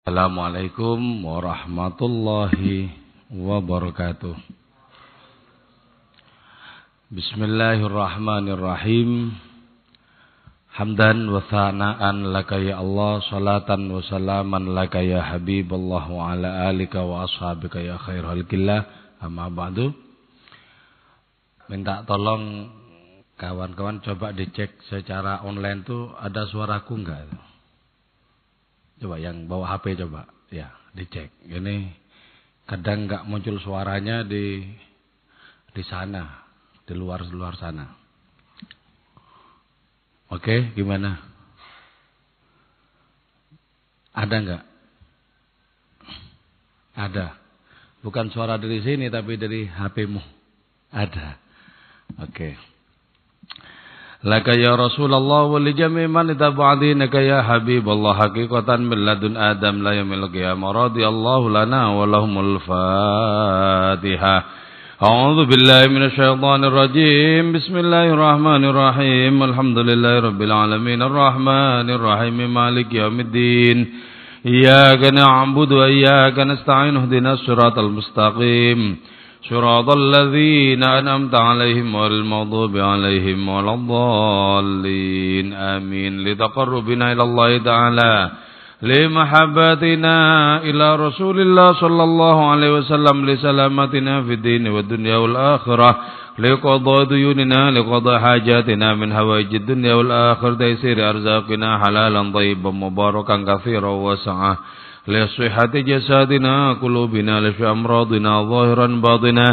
Assalamualaikum warahmatullahi wabarakatuh. Bismillahirrahmanirrahim. Hamdan wa thana'an laka ya Allah, salatan wa salaman laka ya Habibullah wa ala alika wa ashabika ya khair halkillah. Amma ba'du. Minta tolong kawan-kawan coba dicek secara online tuh ada suaraku enggak? Coba yang bawa HP coba, ya dicek. Ini kadang nggak muncul suaranya di di sana, di luar luar sana. Oke, gimana? Ada nggak? Ada. Bukan suara dari sini tapi dari HPmu. Ada. Oke. لك يا رسول الله ولجميع من تبع دينك يا حبيب الله. حقيقة من لدن آدم لا يوم القيامة. رضي الله لنا ولهم الفاتحة. أعوذ بالله من الشيطان الرجيم. بسم الله الرحمن الرحيم. الحمد لله رب العالمين. الرحمن الرحيم. مالك يوم الدين. إياك نعبد وإياك نستعين. اهدنا الصراط المستقيم. صراط الذين أنعمت عليهم والمغضوب عليهم ولا الضالين. آمين. لتقربنا إلى الله تعالى لمحبتنا إلى رسول الله صلى الله عليه وسلم لسلامتنا في الدين والدنيا والآخرة لقضاء ديوننا لقضاء حاجاتنا من هوائج الدنيا والآخرة تيسير أرزاقنا حلالا طيبا مباركا كثيرا وسعا لصحة جسادنا قلوبنا لشفاء أمراضنا ظاهرا باطنا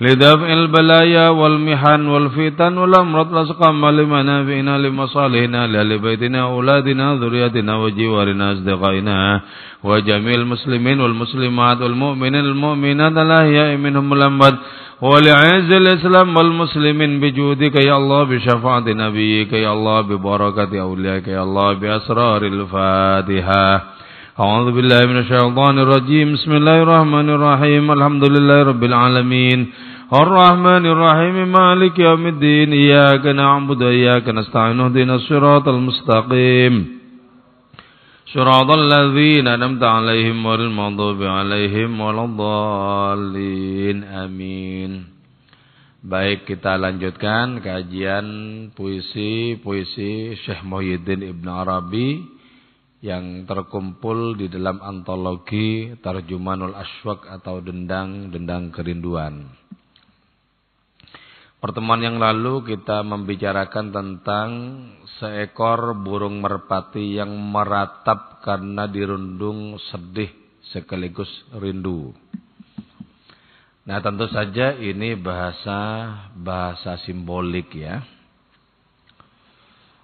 لدفع البلايا والمحن والفتن والأمراض الأسقام لمنافعنا لمصالحنا لأهل بيتنا أولادنا ذريتنا وجوارنا أصدقائنا وجميع المسلمين والمسلمات والمؤمنين المؤمنات الأحياء منهم الأموات. ولعز الإسلام والمسلمين بجودك يا الله بشفاعة نبيك يا الله ببركة أوليائك يا الله بأسرار الفاتحة. أعوذ بالله من الشيطان الرجيم بسم الله الرحمن الرحيم الحمد لله رب العالمين الرحمن الرحيم مالك يوم الدين إياك نعبد وإياك نستعين اهدنا الصراط المستقيم صراط الذين أنعمت عليهم غير المغضوب عليهم ولا الضالين آمين Baik kita lanjutkan kajian puisi-puisi Syekh Muhyiddin Ibn Arabi yang terkumpul di dalam antologi Tarjumanul Aswak atau Dendang-Dendang Kerinduan. Pertemuan yang lalu kita membicarakan tentang seekor burung merpati yang meratap karena dirundung sedih sekaligus rindu. Nah tentu saja ini bahasa bahasa simbolik ya.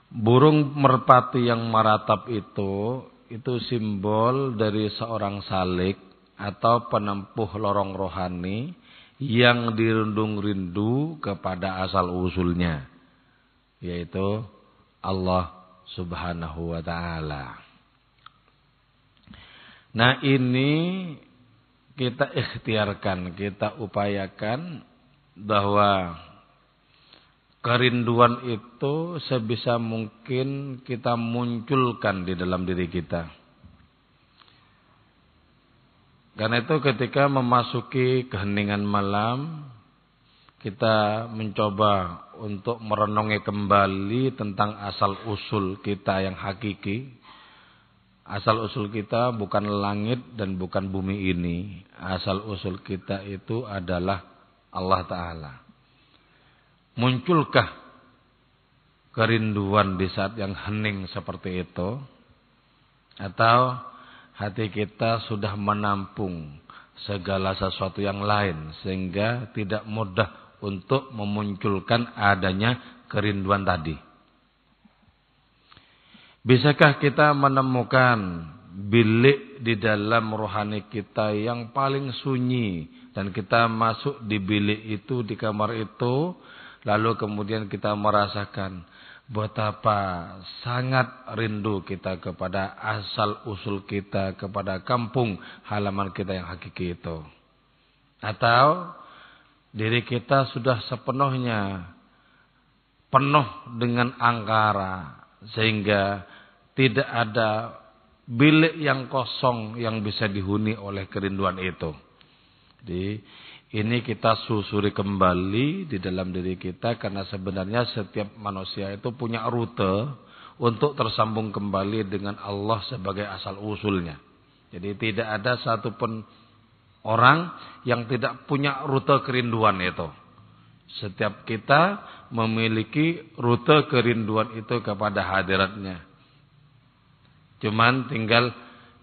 Burung merpati yang meratap itu itu simbol dari seorang salik atau penempuh lorong rohani yang dirundung rindu kepada asal usulnya yaitu Allah Subhanahu wa taala. Nah, ini kita ikhtiarkan, kita upayakan bahwa Kerinduan itu sebisa mungkin kita munculkan di dalam diri kita. Karena itu ketika memasuki keheningan malam, kita mencoba untuk merenungi kembali tentang asal usul kita yang hakiki. Asal usul kita bukan langit dan bukan bumi ini. Asal usul kita itu adalah Allah Ta'ala. Munculkah kerinduan di saat yang hening seperti itu? Atau hati kita sudah menampung segala sesuatu yang lain sehingga tidak mudah untuk memunculkan adanya kerinduan tadi. Bisakah kita menemukan bilik di dalam rohani kita yang paling sunyi dan kita masuk di bilik itu di kamar itu Lalu kemudian kita merasakan betapa sangat rindu kita kepada asal usul kita, kepada kampung halaman kita yang hakiki itu. Atau diri kita sudah sepenuhnya penuh dengan angkara sehingga tidak ada bilik yang kosong yang bisa dihuni oleh kerinduan itu. Jadi ini kita susuri kembali di dalam diri kita karena sebenarnya setiap manusia itu punya rute untuk tersambung kembali dengan Allah sebagai asal usulnya. Jadi tidak ada satupun orang yang tidak punya rute kerinduan itu. Setiap kita memiliki rute kerinduan itu kepada hadiratnya. Cuman tinggal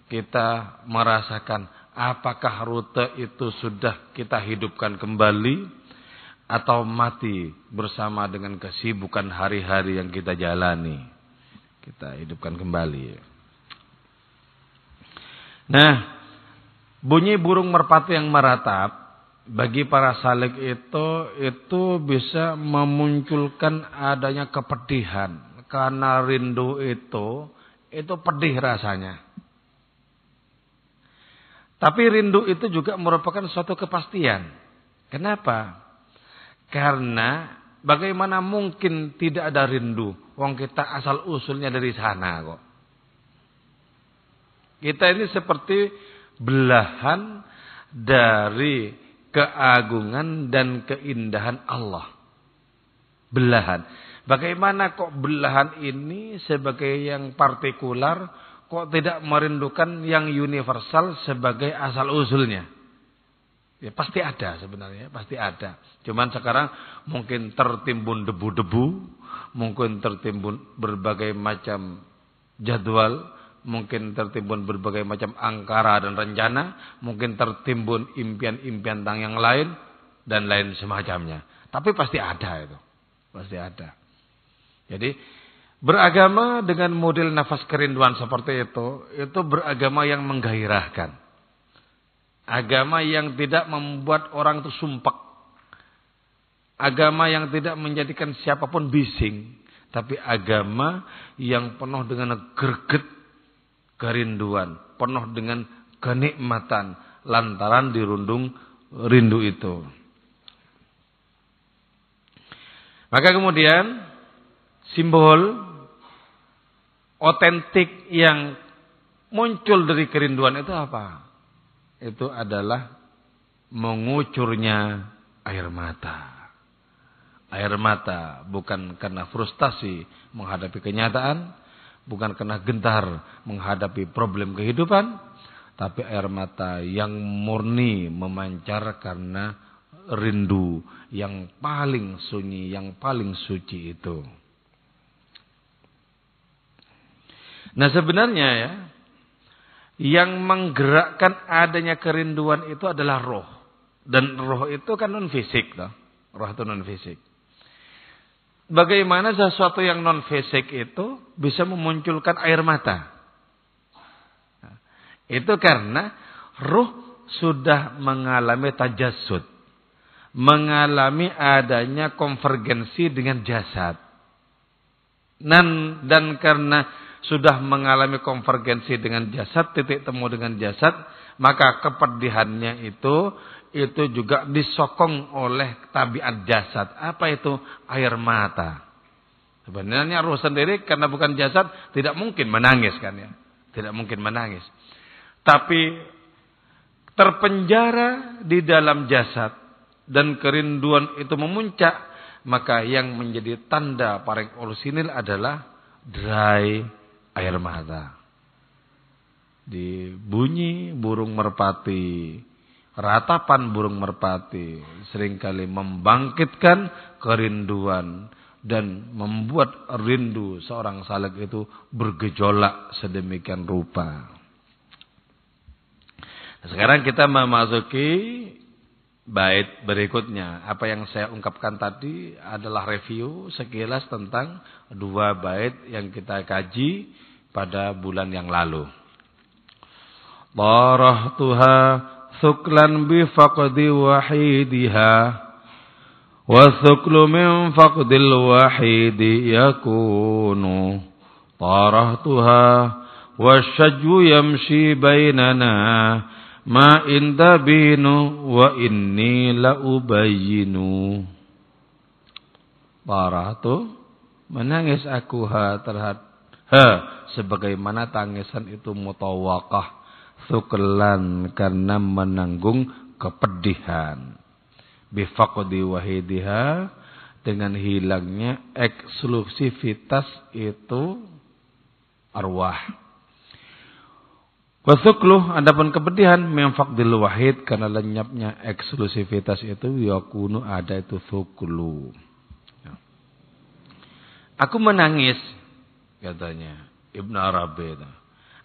kita merasakan apakah rute itu sudah kita hidupkan kembali atau mati bersama dengan kesibukan hari-hari yang kita jalani. Kita hidupkan kembali. Nah, bunyi burung merpati yang meratap bagi para salik itu itu bisa memunculkan adanya kepedihan karena rindu itu itu pedih rasanya. Tapi rindu itu juga merupakan suatu kepastian. Kenapa? Karena bagaimana mungkin tidak ada rindu? Wong kita asal usulnya dari sana kok. Kita ini seperti belahan dari keagungan dan keindahan Allah. Belahan. Bagaimana kok belahan ini sebagai yang partikular kok tidak merindukan yang universal sebagai asal usulnya? Ya pasti ada sebenarnya, pasti ada. Cuman sekarang mungkin tertimbun debu-debu, mungkin tertimbun berbagai macam jadwal, mungkin tertimbun berbagai macam angkara dan rencana, mungkin tertimbun impian-impian tentang yang lain dan lain semacamnya. Tapi pasti ada itu. Pasti ada. Jadi beragama dengan model nafas kerinduan seperti itu, itu beragama yang menggairahkan. Agama yang tidak membuat orang itu sumpek. Agama yang tidak menjadikan siapa pun bising. Tapi agama yang penuh dengan greget kerinduan. Penuh dengan kenikmatan. Lantaran dirundung rindu itu. Maka kemudian simbol otentik yang muncul dari kerinduan itu apa? Itu adalah mengucurnya air mata. Air mata bukan karena frustasi menghadapi kenyataan, bukan karena gentar menghadapi problem kehidupan, tapi air mata yang murni memancar karena rindu yang paling sunyi, yang paling suci itu. Nah sebenarnya ya, yang menggerakkan adanya kerinduan itu adalah roh. Dan roh itu kan non fisik. Toh. Roh itu non fisik. Bagaimana sesuatu yang non fisik itu bisa memunculkan air mata? Itu karena roh sudah mengalami tajasud. Mengalami adanya konvergensi dengan jasad. Dan, dan karena sudah mengalami konvergensi dengan jasad, titik temu dengan jasad, maka kepedihannya itu itu juga disokong oleh tabiat jasad. Apa itu? Air mata. Sebenarnya roh sendiri karena bukan jasad tidak mungkin menangis kan ya. Tidak mungkin menangis. Tapi terpenjara di dalam jasad dan kerinduan itu memuncak, maka yang menjadi tanda paling orisinil adalah dry air mata. Di bunyi burung merpati, ratapan burung merpati sering kali membangkitkan kerinduan dan membuat rindu seorang salak itu bergejolak sedemikian rupa. Sekarang kita memasuki bait berikutnya. Apa yang saya ungkapkan tadi adalah review sekilas tentang dua bait yang kita kaji pada bulan yang lalu. Tuha thuklan bi faqdi wahidiha wa thuklu min faqdil wahidi yakunu Tuha wa syajwu yamshi bainana ma inda binu wa inni la ubayinu Parah tuh menangis aku ha terhadap Ha, sebagaimana tangisan itu mutawakah. Thuklan karena menanggung kepedihan. Bifaqdi wahidiha dengan hilangnya eksklusivitas itu arwah. Wasukluh adapun kepedihan memfaqdil wahid karena lenyapnya eksklusivitas itu yakunu ada itu suklu. Aku menangis katanya Ibnu Arabi itu.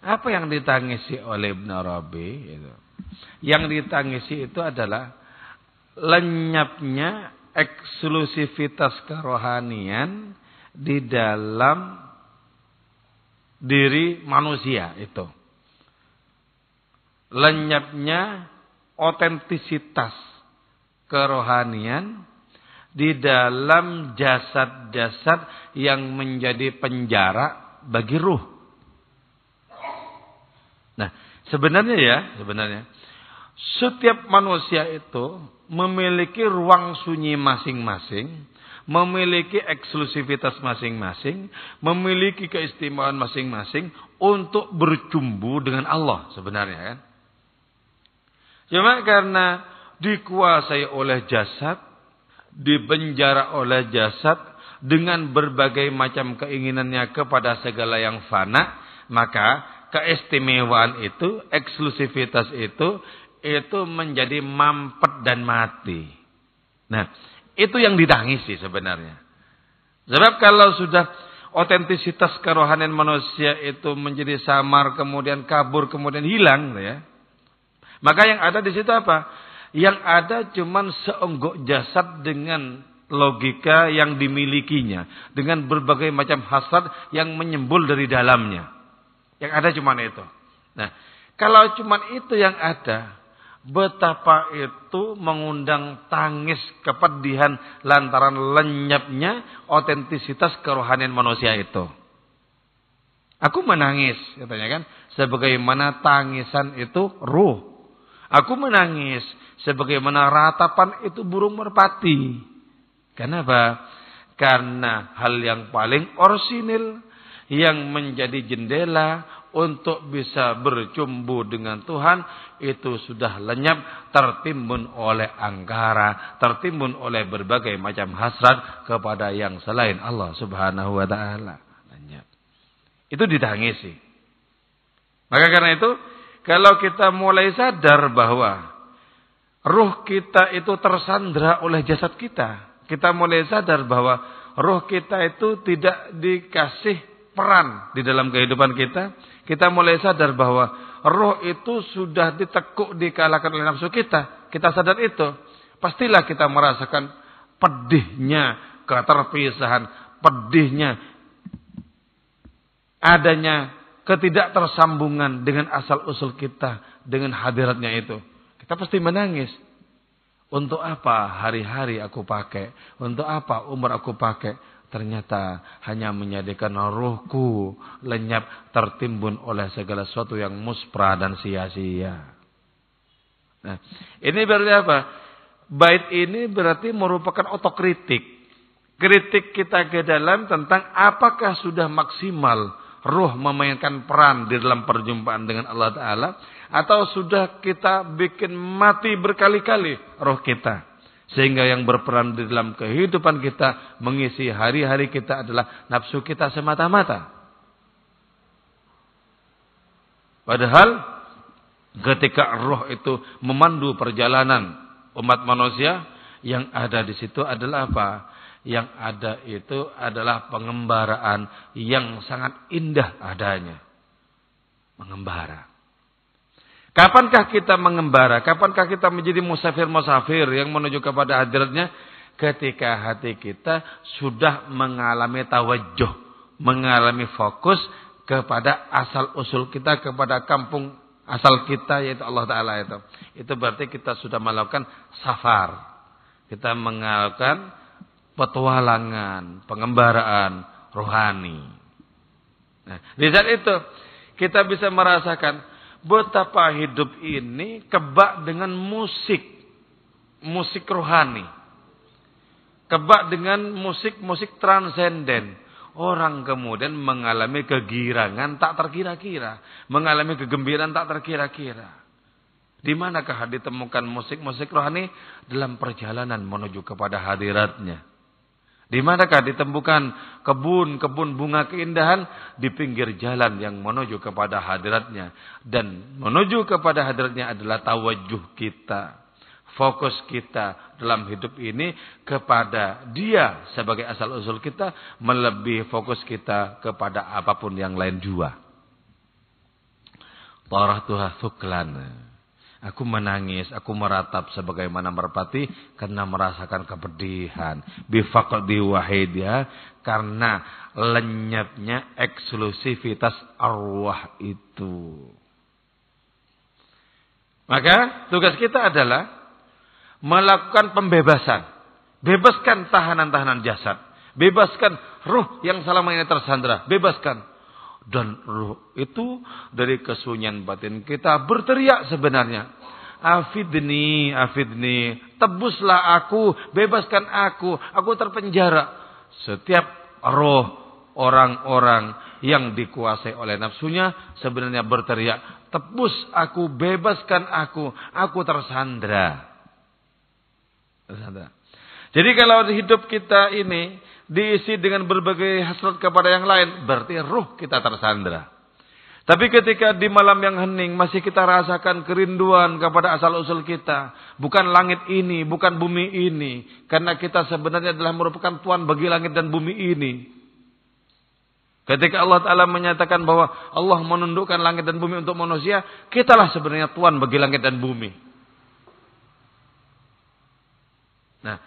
Apa yang ditangisi oleh Ibnu Arabi itu? Yang ditangisi itu adalah lenyapnya eksklusivitas kerohanian di dalam diri manusia itu. Lenyapnya otentisitas kerohanian di dalam jasad-jasad yang menjadi penjara bagi ruh. Nah, sebenarnya ya, sebenarnya setiap manusia itu memiliki ruang sunyi masing-masing, memiliki eksklusivitas masing-masing, memiliki keistimewaan masing-masing untuk bercumbu dengan Allah sebenarnya kan. Cuma karena dikuasai oleh jasad, dipenjara oleh jasad dengan berbagai macam keinginannya kepada segala yang fana, maka keistimewaan itu, eksklusivitas itu itu menjadi mampet dan mati. Nah, itu yang ditangisi sebenarnya. Sebab kalau sudah otentisitas kerohanian manusia itu menjadi samar, kemudian kabur, kemudian hilang, ya. Maka yang ada di situ apa? Yang ada cuman seonggok jasad dengan logika yang dimilikinya. Dengan berbagai macam hasad yang menyembul dari dalamnya. Yang ada cuman itu. Nah, kalau cuman itu yang ada, Betapa itu mengundang tangis kepedihan lantaran lenyapnya otentisitas kerohanian manusia itu. Aku menangis, katanya kan, sebagaimana tangisan itu ruh. Aku menangis sebagaimana ratapan itu burung merpati. Kenapa? Karena hal yang paling orsinil yang menjadi jendela untuk bisa bercumbu dengan Tuhan itu sudah lenyap tertimbun oleh angkara, tertimbun oleh berbagai macam hasrat kepada yang selain Allah Subhanahu wa taala. Lenyap. Itu ditangisi. Maka karena itu kalau kita mulai sadar bahwa ruh kita itu tersandra oleh jasad kita, kita mulai sadar bahwa ruh kita itu tidak dikasih peran di dalam kehidupan kita, kita mulai sadar bahwa roh itu sudah ditekuk dikalahkan oleh nafsu kita. Kita sadar itu. Pastilah kita merasakan pedihnya keterpisahan, pedihnya adanya ketidaktersambungan dengan asal usul kita dengan hadiratnya itu. Kita pasti menangis. Untuk apa hari-hari aku pakai? Untuk apa umur aku pakai? ternyata hanya menjadikan rohku lenyap tertimbun oleh segala sesuatu yang muspra dan sia-sia. Nah, ini berarti apa? Bait ini berarti merupakan otokritik. Kritik kita ke dalam tentang apakah sudah maksimal roh memainkan peran di dalam perjumpaan dengan Allah Ta'ala. Atau sudah kita bikin mati berkali-kali roh kita. Sehingga yang berperan di dalam kehidupan kita, mengisi hari-hari kita adalah nafsu kita semata-mata. Padahal ketika roh itu memandu perjalanan umat manusia, yang ada di situ adalah apa? Yang ada itu adalah pengembaraan yang sangat indah adanya. Mengembara. Kapankah kita mengembara? Kapankah kita menjadi musafir-musafir yang menuju kepada hadiratnya? Ketika hati kita sudah mengalami tawajjuh. Mengalami fokus kepada asal usul kita, kepada kampung asal kita yaitu Allah Ta'ala itu. Itu berarti kita sudah melakukan safar. Kita mengalami petualangan, pengembaraan rohani. Nah, di saat itu kita bisa merasakan betapa hidup ini kebak dengan musik. Musik rohani. Kebak dengan musik-musik transenden. orang kemudian mengalami kegirangan tak terkira-kira, mengalami kegembiraan tak terkira-kira. Di manakah ditemukan musik-musik rohani dalam perjalanan menuju kepada hadiratnya? Di manakah ditemukan kebun-kebun bunga keindahan di pinggir jalan yang menuju kepada hadiratnya dan menuju kepada hadiratnya adalah tawajuh kita fokus kita dalam hidup ini kepada dia sebagai asal usul kita melebihi fokus kita kepada apa pun yang lain jua. Tarah tuha thuklan. Aku menangis, aku meratap sebagaimana merpati karena merasakan kepedihan. Bifaqdi wahidya karena lenyapnya eksklusivitas arwah itu. Maka tugas kita adalah melakukan pembebasan. Bebaskan tahanan-tahanan jasad. Bebaskan ruh yang selama ini tersandra. Bebaskan. Dan ruh itu dari kesunyian batin kita berteriak sebenarnya. Afidni, afidni. Tebuslah aku, bebaskan aku. Aku terpenjara. Setiap roh orang-orang yang dikuasai oleh nafsunya sebenarnya berteriak. Tebus aku, bebaskan aku. Aku tersandra. Jadi kalau hidup kita ini diisi dengan berbagai hasrat kepada yang lain, berarti ruh kita tersandra. Tapi ketika di malam yang hening masih kita rasakan kerinduan kepada asal-usul kita. Bukan langit ini, bukan bumi ini. Karena kita sebenarnya adalah merupakan Tuhan bagi langit dan bumi ini. Ketika Allah Ta'ala menyatakan bahwa Allah menundukkan langit dan bumi untuk manusia. Kitalah sebenarnya Tuhan bagi langit dan bumi. Nah,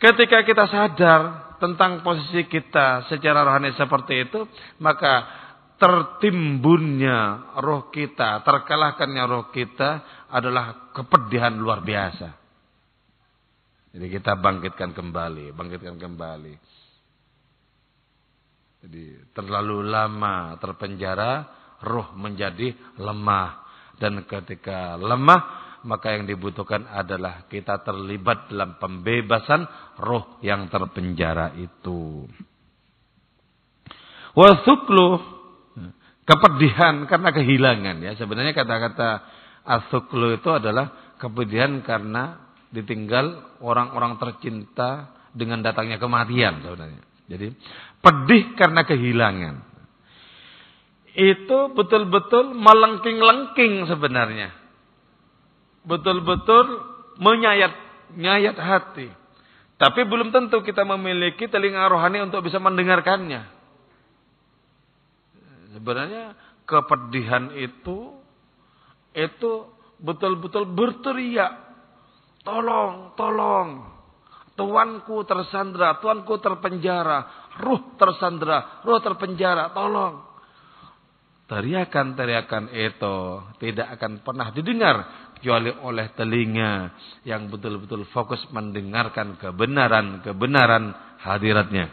ketika kita sadar tentang posisi kita secara rohani seperti itu, maka tertimbunnya roh kita, terkalahkannya roh kita adalah kepedihan luar biasa. Jadi kita bangkitkan kembali, bangkitkan kembali. Jadi terlalu lama terpenjara, roh menjadi lemah. Dan ketika lemah, maka yang dibutuhkan adalah kita terlibat dalam pembebasan roh yang terpenjara itu. Wasuklu kepedihan karena kehilangan ya. Sebenarnya kata-kata asuklu itu adalah kepedihan karena ditinggal orang-orang tercinta dengan datangnya kematian sebenarnya. Jadi pedih karena kehilangan. Itu betul-betul melengking-lengking sebenarnya betul-betul menyayat nyayat hati. Tapi belum tentu kita memiliki telinga rohani untuk bisa mendengarkannya. Sebenarnya kepedihan itu itu betul-betul berteriak, tolong, tolong. Tuanku tersandra, tuanku terpenjara, ruh tersandra, ruh terpenjara, tolong. Teriakan-teriakan itu tidak akan pernah didengar kecuali oleh telinga yang betul-betul fokus mendengarkan kebenaran-kebenaran hadiratnya.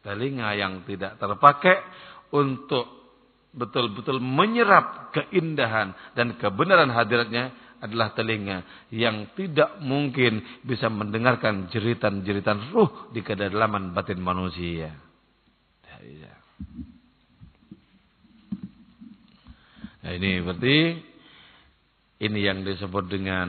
Telinga yang tidak terpakai untuk betul-betul menyerap keindahan dan kebenaran hadiratnya adalah telinga yang tidak mungkin bisa mendengarkan jeritan-jeritan ruh di kedalaman batin manusia. Nah ini berarti ini yang disebut dengan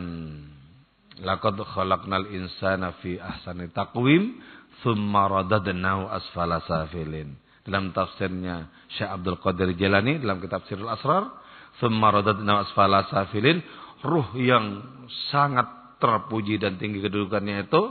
laqad khalaqnal insana fi ahsani taqwim thumma radadnahu asfala safilin. Dalam tafsirnya Syekh Abdul Qadir Jalani dalam kitab Sirrul Asrar, thumma radadnahu asfala safilin, ruh yang sangat terpuji dan tinggi kedudukannya itu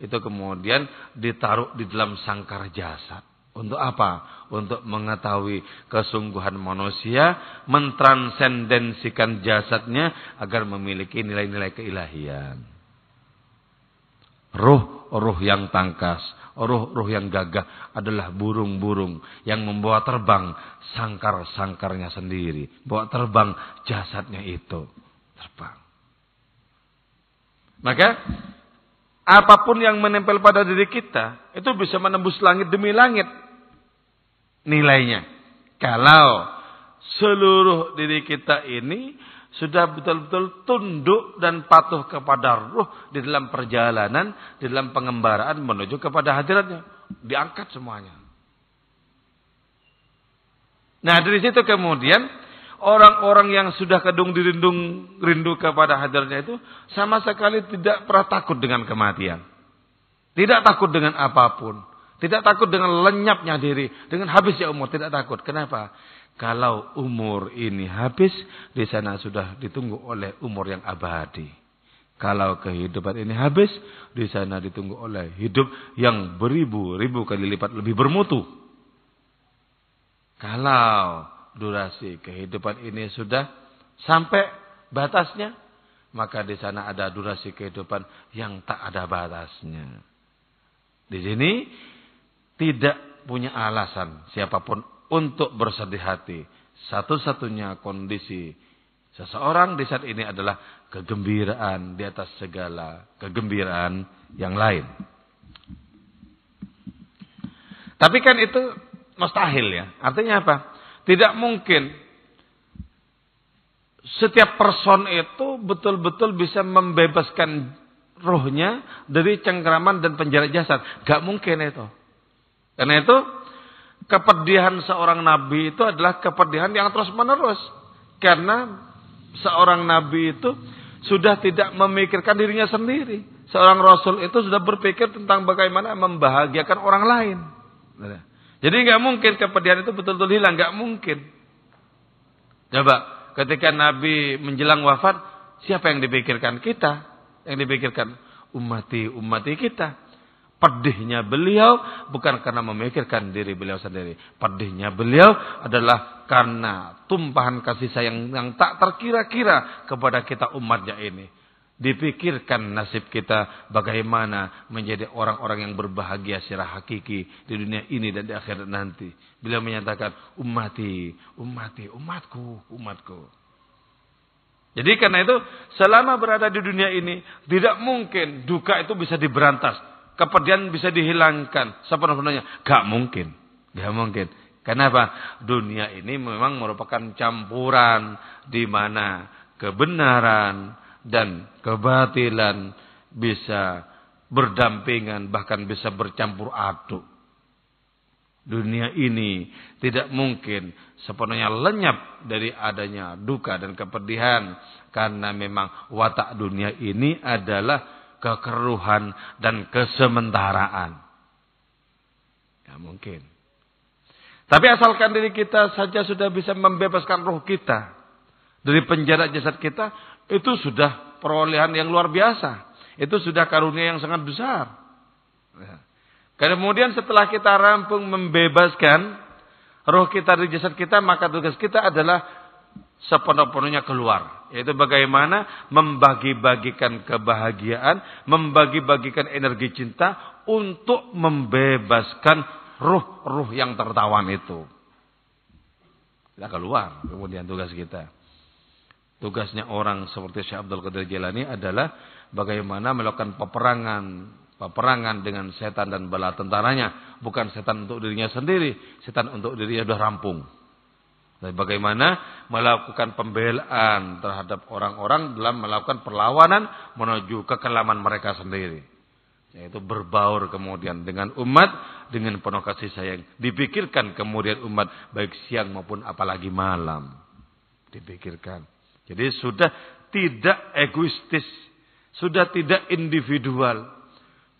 itu kemudian ditaruh di dalam sangkar jasad. Untuk apa? Untuk mengetahui kesungguhan manusia, mentransendensikan jasadnya agar memiliki nilai-nilai keilahian. Ruh-ruh yang tangkas, ruh-ruh yang gagah adalah burung-burung yang membawa terbang sangkar-sangkarnya sendiri. Bawa terbang jasadnya itu. Terbang. Maka apa pun yang menempel pada diri kita itu bisa menembus langit demi langit nilainya. Kalau seluruh diri kita ini sudah betul-betul tunduk dan patuh kepada ruh di dalam perjalanan, di dalam pengembaraan menuju kepada hadiratnya. Diangkat semuanya. Nah dari situ kemudian orang-orang yang sudah kedung dirindung rindu kepada hadirnya itu sama sekali tidak pernah takut dengan kematian. Tidak takut dengan apa pun. Tidak takut dengan lenyapnya diri. Dengan habisnya umur. Tidak takut. Kenapa? Kalau umur ini habis. Di sana sudah ditunggu oleh umur yang abadi. Kalau kehidupan ini habis. Di sana ditunggu oleh hidup yang beribu-ribu kali lipat lebih bermutu. Kalau durasi kehidupan ini sudah sampai batasnya. Maka di sana ada durasi kehidupan yang tak ada batasnya. Di sini tidak punya alasan siapa pun untuk bersedih hati. Satu-satunya kondisi seseorang di saat ini adalah kegembiraan di atas segala kegembiraan yang lain. Tapi kan itu mustahil ya. Artinya apa? Tidak mungkin setiap person itu betul-betul bisa membebaskan rohnya dari cengkraman dan penjara jasad. Gak mungkin itu. Karena itu kepedihan seorang nabi itu adalah kepedihan yang terus menerus. Karena seorang nabi itu sudah tidak memikirkan dirinya sendiri. Seorang rasul itu sudah berpikir tentang bagaimana membahagiakan orang lain. Jadi nggak mungkin kepedihan itu betul-betul hilang, nggak mungkin. Coba ketika Nabi menjelang wafat, siapa yang dipikirkan kita? Yang dipikirkan umati umati kita. Pedihnya beliau bukan karena memikirkan diri beliau sendiri. Pedihnya beliau adalah karena tumpahan kasih sayang yang tak terkira-kira kepada kita umatnya ini. Dipikirkan nasib kita bagaimana menjadi orang-orang yang berbahagia secara hakiki di dunia ini dan di akhirat nanti. Beliau menyatakan umati, umati, umatku, umatku. Jadi karena itu selama berada di dunia ini tidak mungkin duka itu bisa diberantas kepedihan bisa dihilangkan sepenuh-penuhnya. Gak mungkin. Gak mungkin. Kenapa? Dunia ini memang merupakan campuran di mana kebenaran dan kebatilan bisa berdampingan bahkan bisa bercampur aduk. Dunia ini tidak mungkin sepenuhnya lenyap dari adanya duka dan kepedihan karena memang watak dunia ini adalah kekeruhan dan kesementaraan. Ya mungkin. Tapi asalkan diri kita saja sudah bisa membebaskan roh kita dari penjara jasad kita, itu sudah perolehan yang luar biasa. Itu sudah karunia yang sangat besar. Ya. Kemudian setelah kita rampung membebaskan roh kita dari jasad kita, maka tugas kita adalah sepenuh-penuhnya keluar yaitu bagaimana membagi-bagikan kebahagiaan, membagi-bagikan energi cinta untuk membebaskan ruh-ruh yang tertawan itu. Kita keluar kemudian tugas kita. Tugasnya orang seperti Syekh Abdul Qadir Jalani adalah bagaimana melakukan peperangan peperangan dengan setan dan bala tentaranya, bukan setan untuk dirinya sendiri, setan untuk dirinya sudah rampung. Dan bagaimana melakukan pembelaan terhadap orang-orang dalam melakukan perlawanan menuju kekelaman mereka sendiri. Yaitu berbaur kemudian dengan umat dengan penuh kasih sayang. Dipikirkan kemudian umat baik siang maupun apalagi malam. Dipikirkan. Jadi sudah tidak egoistis. Sudah tidak individual.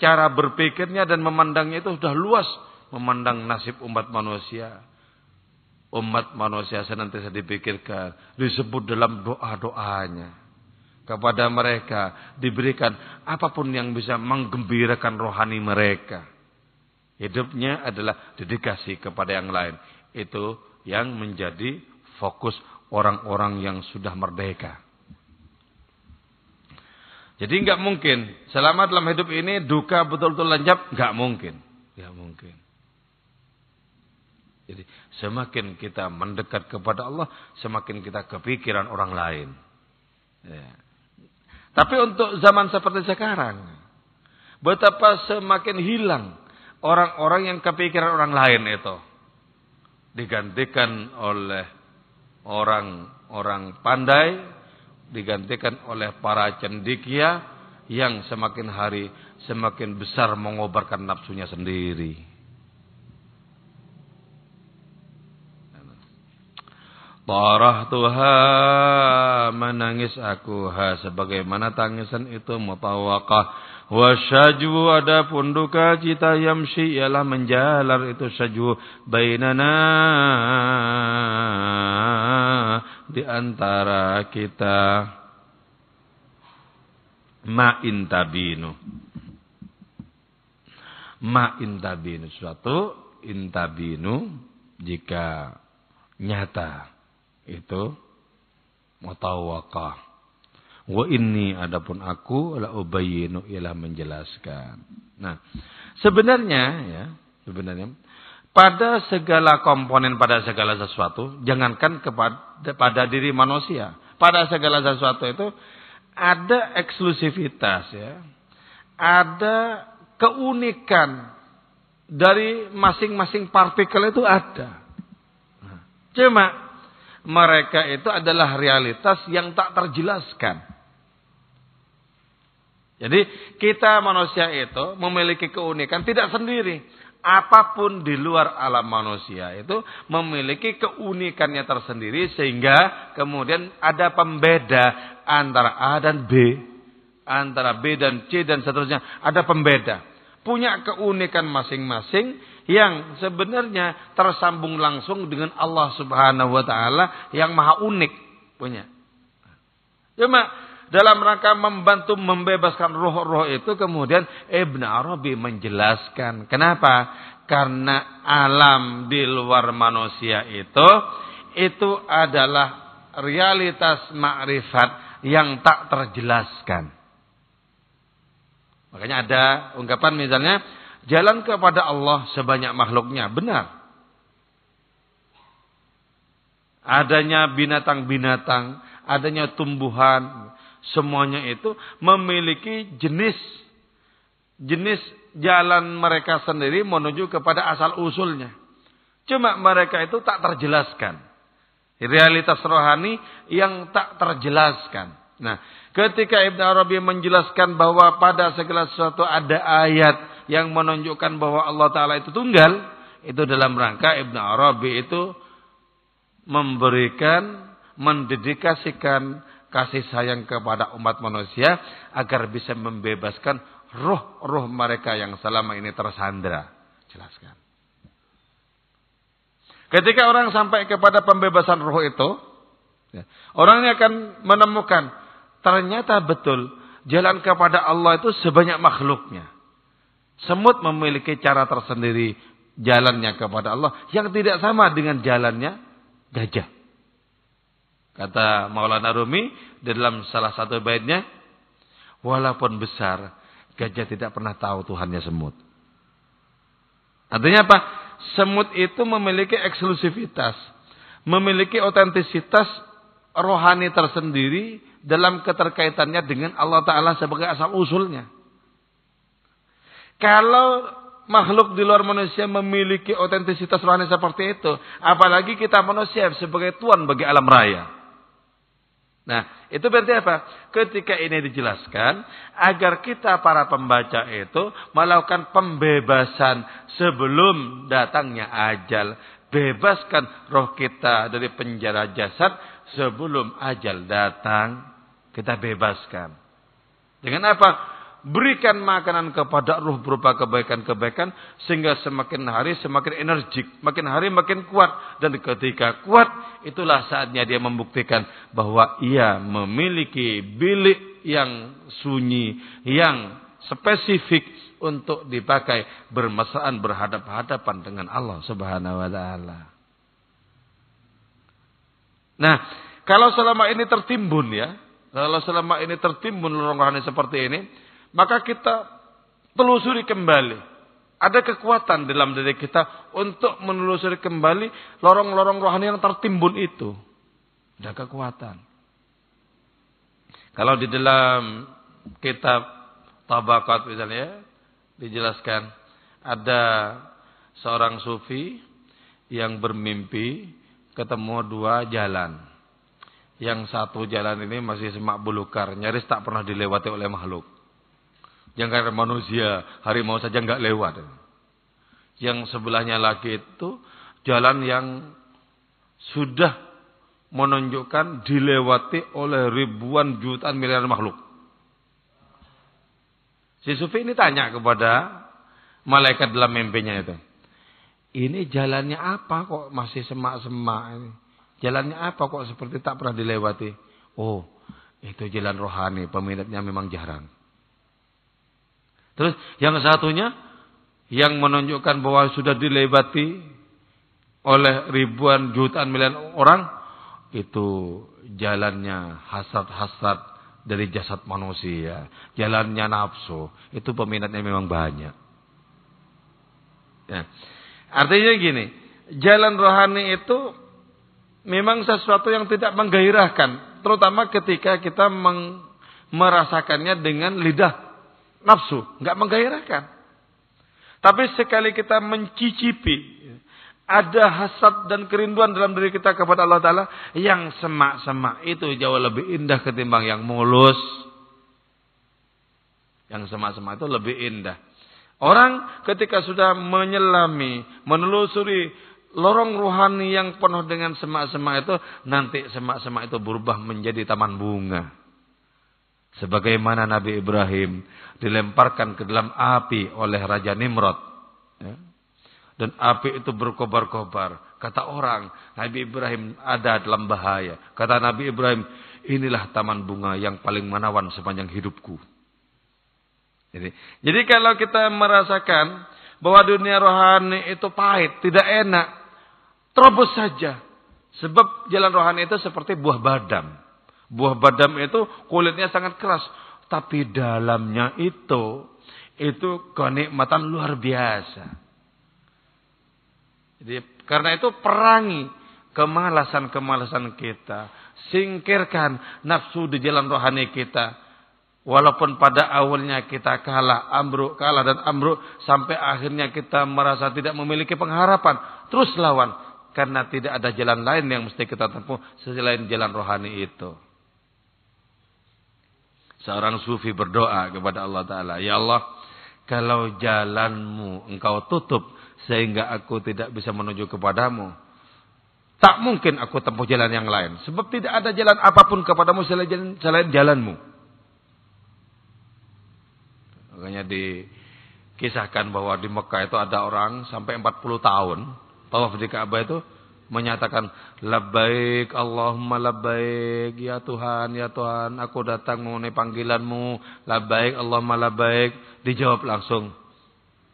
Cara berpikirnya dan memandangnya itu sudah luas. Memandang nasib umat manusia umat manusia senantiasa dipikirkan, disebut dalam doa-doanya. Kepada mereka diberikan apa pun yang bisa menggembirakan rohani mereka. Hidupnya adalah dedikasi kepada yang lain. Itu yang menjadi fokus orang-orang yang sudah merdeka. Jadi nggak mungkin selama dalam hidup ini duka betul-betul lenyap, nggak mungkin, nggak mungkin. Jadi semakin kita mendekat kepada Allah, semakin kita kepikiran orang lain. Ya. Tapi untuk zaman seperti sekarang, betapa semakin hilang orang-orang yang kepikiran orang lain itu. Digantikan oleh orang-orang pandai, digantikan oleh para cendikia yang semakin hari semakin besar mengobarkan nafsunya sendiri. Parah Tuha menangis aku. Ha sebagaimana tangisan itu mutawakah. Wa syajwu adapun duka cita yamshi ialah menjalar itu syajwu bainana. Di antara kita. Ma intabinu. Ma intabinu. Suatu intabinu jika nyata itu mutawakah. Wa inni adapun aku la ubayyinu ila menjelaskan. Nah, sebenarnya ya, sebenarnya pada segala komponen pada segala sesuatu, jangankan kepada pada diri manusia, pada segala sesuatu itu ada eksklusivitas ya. Ada keunikan dari masing-masing partikel itu ada. Nah, cuma mereka itu adalah realitas yang tak terjelaskan. Jadi kita manusia itu memiliki keunikan tidak sendiri. Apa pun di luar alam manusia itu memiliki keunikannya tersendiri sehingga kemudian ada pembeda antara A dan B, antara B dan C dan seterusnya. Ada pembeda. Punya keunikan masing-masing yang sebenarnya tersambung langsung dengan Allah Subhanahu wa taala yang maha unik punya. Cuma dalam rangka membantu membebaskan roh-roh itu kemudian Ibn Arabi menjelaskan kenapa? Karena alam di luar manusia itu itu adalah realitas makrifat yang tak terjelaskan. Makanya ada ungkapan misalnya jalan kepada Allah sebanyak makhluknya. Benar. Adanya binatang-binatang, adanya tumbuhan, semuanya itu memiliki jenis jenis jalan mereka sendiri menuju kepada asal usulnya. Cuma mereka itu tak terjelaskan. Realitas rohani yang tak terjelaskan. Nah, ketika Ibn Arabi menjelaskan bahwa pada segala sesuatu ada ayat yang menunjukkan bahwa Allah Ta'ala itu tunggal, itu dalam rangka Ibn Arabi itu memberikan, mendedikasikan kasih sayang kepada umat manusia agar bisa membebaskan roh-roh mereka yang selama ini tersandra. Jelaskan. Ketika orang sampai kepada pembebasan roh itu, ya, orang ini akan menemukan ternyata betul jalan kepada Allah itu sebanyak makhluknya. Semut memiliki cara tersendiri jalannya kepada Allah yang tidak sama dengan jalannya gajah. Kata Maulana Rumi di dalam salah satu baitnya, walaupun besar, gajah tidak pernah tahu Tuhannya semut. Artinya apa? Semut itu memiliki eksklusivitas, memiliki otentisitas rohani tersendiri dalam keterkaitannya dengan Allah Ta'ala sebagai asal usulnya. Kalau makhluk di luar manusia memiliki otentisitas rohani seperti itu, apalagi kita manusia sebagai tuan bagi alam raya. Nah, itu berarti apa? Ketika ini dijelaskan, agar kita para pembaca itu melakukan pembebasan sebelum datangnya ajal. Bebaskan roh kita dari penjara jasad sebelum ajal datang. Kita bebaskan. Dengan apa? Berikan makanan kepada ruh berupa kebaikan-kebaikan sehingga semakin hari semakin energik, makin hari makin kuat dan ketika kuat itulah saatnya dia membuktikan bahwa ia memiliki bilik yang sunyi, yang spesifik untuk dipakai bermesraan berhadap-hadapan dengan Allah Subhanahu wa taala. Nah, kalau selama ini tertimbun ya, kalau selama ini tertimbun rohani seperti ini, maka kita telusuri kembali. Ada kekuatan dalam diri kita untuk menelusuri kembali lorong-lorong rohani yang tertimbun itu. Ada kekuatan. Kalau di dalam kitab Tabakat misalnya dijelaskan ada seorang sufi yang bermimpi ketemu dua jalan. Yang satu jalan ini masih semak belukar, nyaris tak pernah dilewati oleh makhluk. Yang karena manusia, harimau saja nggak lewat. Yang sebelahnya lagi itu jalan yang sudah menunjukkan dilewati oleh ribuan jutaan miliar makhluk. Si Sufi ini tanya kepada malaikat dalam mimpinya itu. Ini jalannya apa kok masih semak-semak ini? Jalannya apa kok seperti tak pernah dilewati? Oh, itu jalan rohani, peminatnya memang jarang. Terus yang satunya yang menunjukkan bahwa sudah dilewati oleh ribuan jutaan miliar orang itu jalannya hasad-hasad dari jasad manusia, jalannya nafsu, itu peminatnya memang banyak. Ya. Artinya gini, jalan rohani itu memang sesuatu yang tidak menggairahkan, terutama ketika kita merasakannya dengan lidah nafsu, nggak menggairahkan. Tapi sekali kita mencicipi ada hasad dan kerinduan dalam diri kita kepada Allah Ta'ala yang semak-semak itu jauh lebih indah ketimbang yang mulus. Yang semak-semak itu lebih indah. Orang ketika sudah menyelami, menelusuri lorong rohani yang penuh dengan semak-semak itu, nanti semak-semak itu berubah menjadi taman bunga. Sebagaimana Nabi Ibrahim dilemparkan ke dalam api oleh Raja Nimrod. Ya dan api itu berkobar-kobar. Kata orang, Nabi Ibrahim ada dalam bahaya. Kata Nabi Ibrahim, inilah taman bunga yang paling menawan sepanjang hidupku. Jadi, jadi kalau kita merasakan bahwa dunia rohani itu pahit, tidak enak, terobos saja. Sebab jalan rohani itu seperti buah badam. Buah badam itu kulitnya sangat keras. Tapi dalamnya itu, itu kenikmatan luar biasa. Jadi karena itu perangi kemalasan-kemalasan kita. Singkirkan nafsu di jalan rohani kita. Walaupun pada awalnya kita kalah, ambruk, kalah dan ambruk. Sampai akhirnya kita merasa tidak memiliki pengharapan. Terus lawan. Karena tidak ada jalan lain yang mesti kita tempuh selain jalan rohani itu. Seorang sufi berdoa kepada Allah Ta'ala. Ya Allah, kalau jalanmu engkau tutup sehingga aku tidak bisa menuju kepadamu. Tak mungkin aku tempuh jalan yang lain. Sebab tidak ada jalan apa pun kepadamu selain, jalanmu. Makanya dikisahkan bahwa di Mekah itu ada orang sampai 40 tahun. Tawaf di Ka'bah itu menyatakan labbaik Allahumma labbaik ya Tuhan ya Tuhan aku datang mengenai panggilanmu labbaik Allahumma labbaik dijawab langsung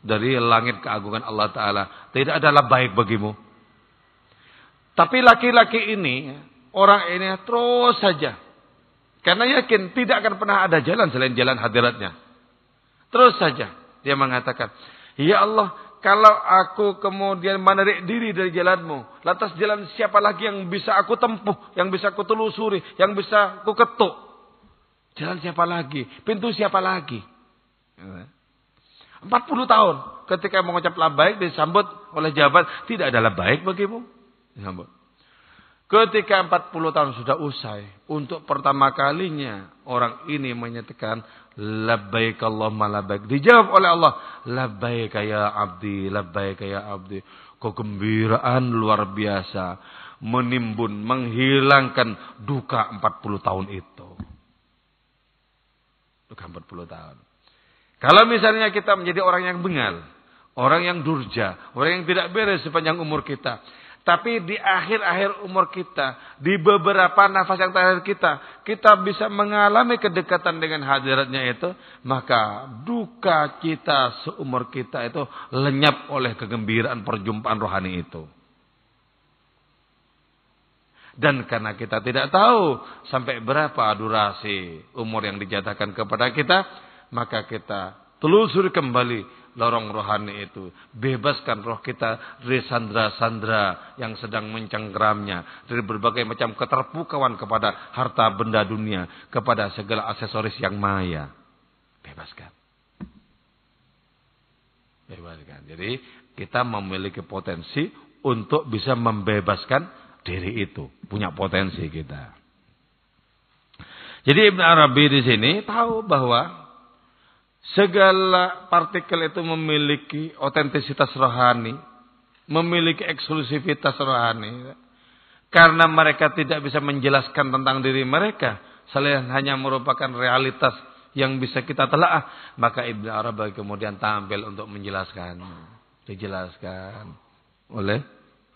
dari langit keagungan Allah Ta'ala. Tidak adalah baik bagimu. Tapi laki-laki ini, orang ini terus saja. Karena yakin tidak akan pernah ada jalan selain jalan hadiratnya. Terus saja. Dia mengatakan, Ya Allah, kalau aku kemudian menarik diri dari jalanmu. Lantas jalan siapa lagi yang bisa aku tempuh. Yang bisa aku telusuri. Yang bisa aku ketuk. Jalan siapa lagi? Pintu siapa lagi? 40 tahun ketika mengucap baik disambut oleh jawaban tidak adalah baik bagimu. Disambut. Ketika 40 tahun sudah usai, untuk pertama kalinya orang ini menyatakan labbaik Allahumma labbaik. Dijawab oleh Allah, labbaik ya abdi, labbaik ya abdi. Kegembiraan luar biasa menimbun, menghilangkan duka 40 tahun itu. Duka 40 tahun. Kalau misalnya kita menjadi orang yang bengal, orang yang durja, orang yang tidak beres sepanjang umur kita. Tapi di akhir-akhir umur kita, di beberapa nafas yang terakhir kita, kita bisa mengalami kedekatan dengan hadiratnya itu, maka duka kita seumur kita itu lenyap oleh kegembiraan perjumpaan rohani itu. Dan karena kita tidak tahu sampai berapa durasi umur yang dijatakan kepada kita, maka kita telusuri kembali lorong rohani itu. Bebaskan roh kita dari sandra-sandra yang sedang mencengkeramnya. Dari berbagai macam keterpukauan kepada harta benda dunia. Kepada segala aksesoris yang maya. Bebaskan. Bebaskan. Jadi kita memiliki potensi untuk bisa membebaskan diri itu. Punya potensi kita. Jadi Ibn Arabi di sini tahu bahwa Segala partikel itu memiliki otentisitas rohani, memiliki eksklusivitas rohani. karena mereka tidak bisa menjelaskan tentang diri mereka selain hanya merupakan realitas yang bisa kita telaah maka Ibnu Arabi kemudian tampil untuk menjelaskan dijelaskan oleh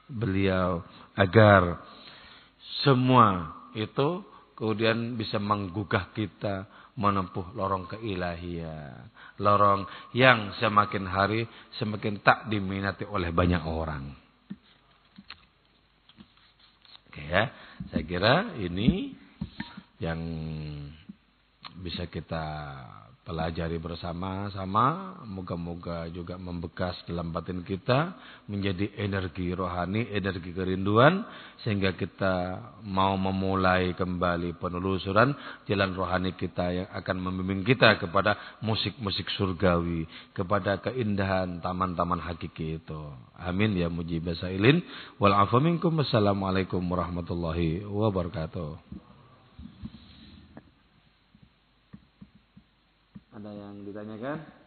beliau agar semua itu kemudian bisa menggugah kita menempuh lorong keilahian. Lorong yang semakin hari semakin tak diminati oleh banyak orang. Oke ya, saya kira ini yang bisa kita pelajari bersama-sama. Moga-moga juga membekas dalam batin kita. Menjadi energi rohani, energi kerinduan. Sehingga kita mau memulai kembali penelusuran jalan rohani kita yang akan membimbing kita kepada musik-musik surgawi. Kepada keindahan taman-taman hakiki itu. Amin ya mujibah sailin. Wassalamualaikum warahmatullahi wabarakatuh. Ada yang ditanyakan?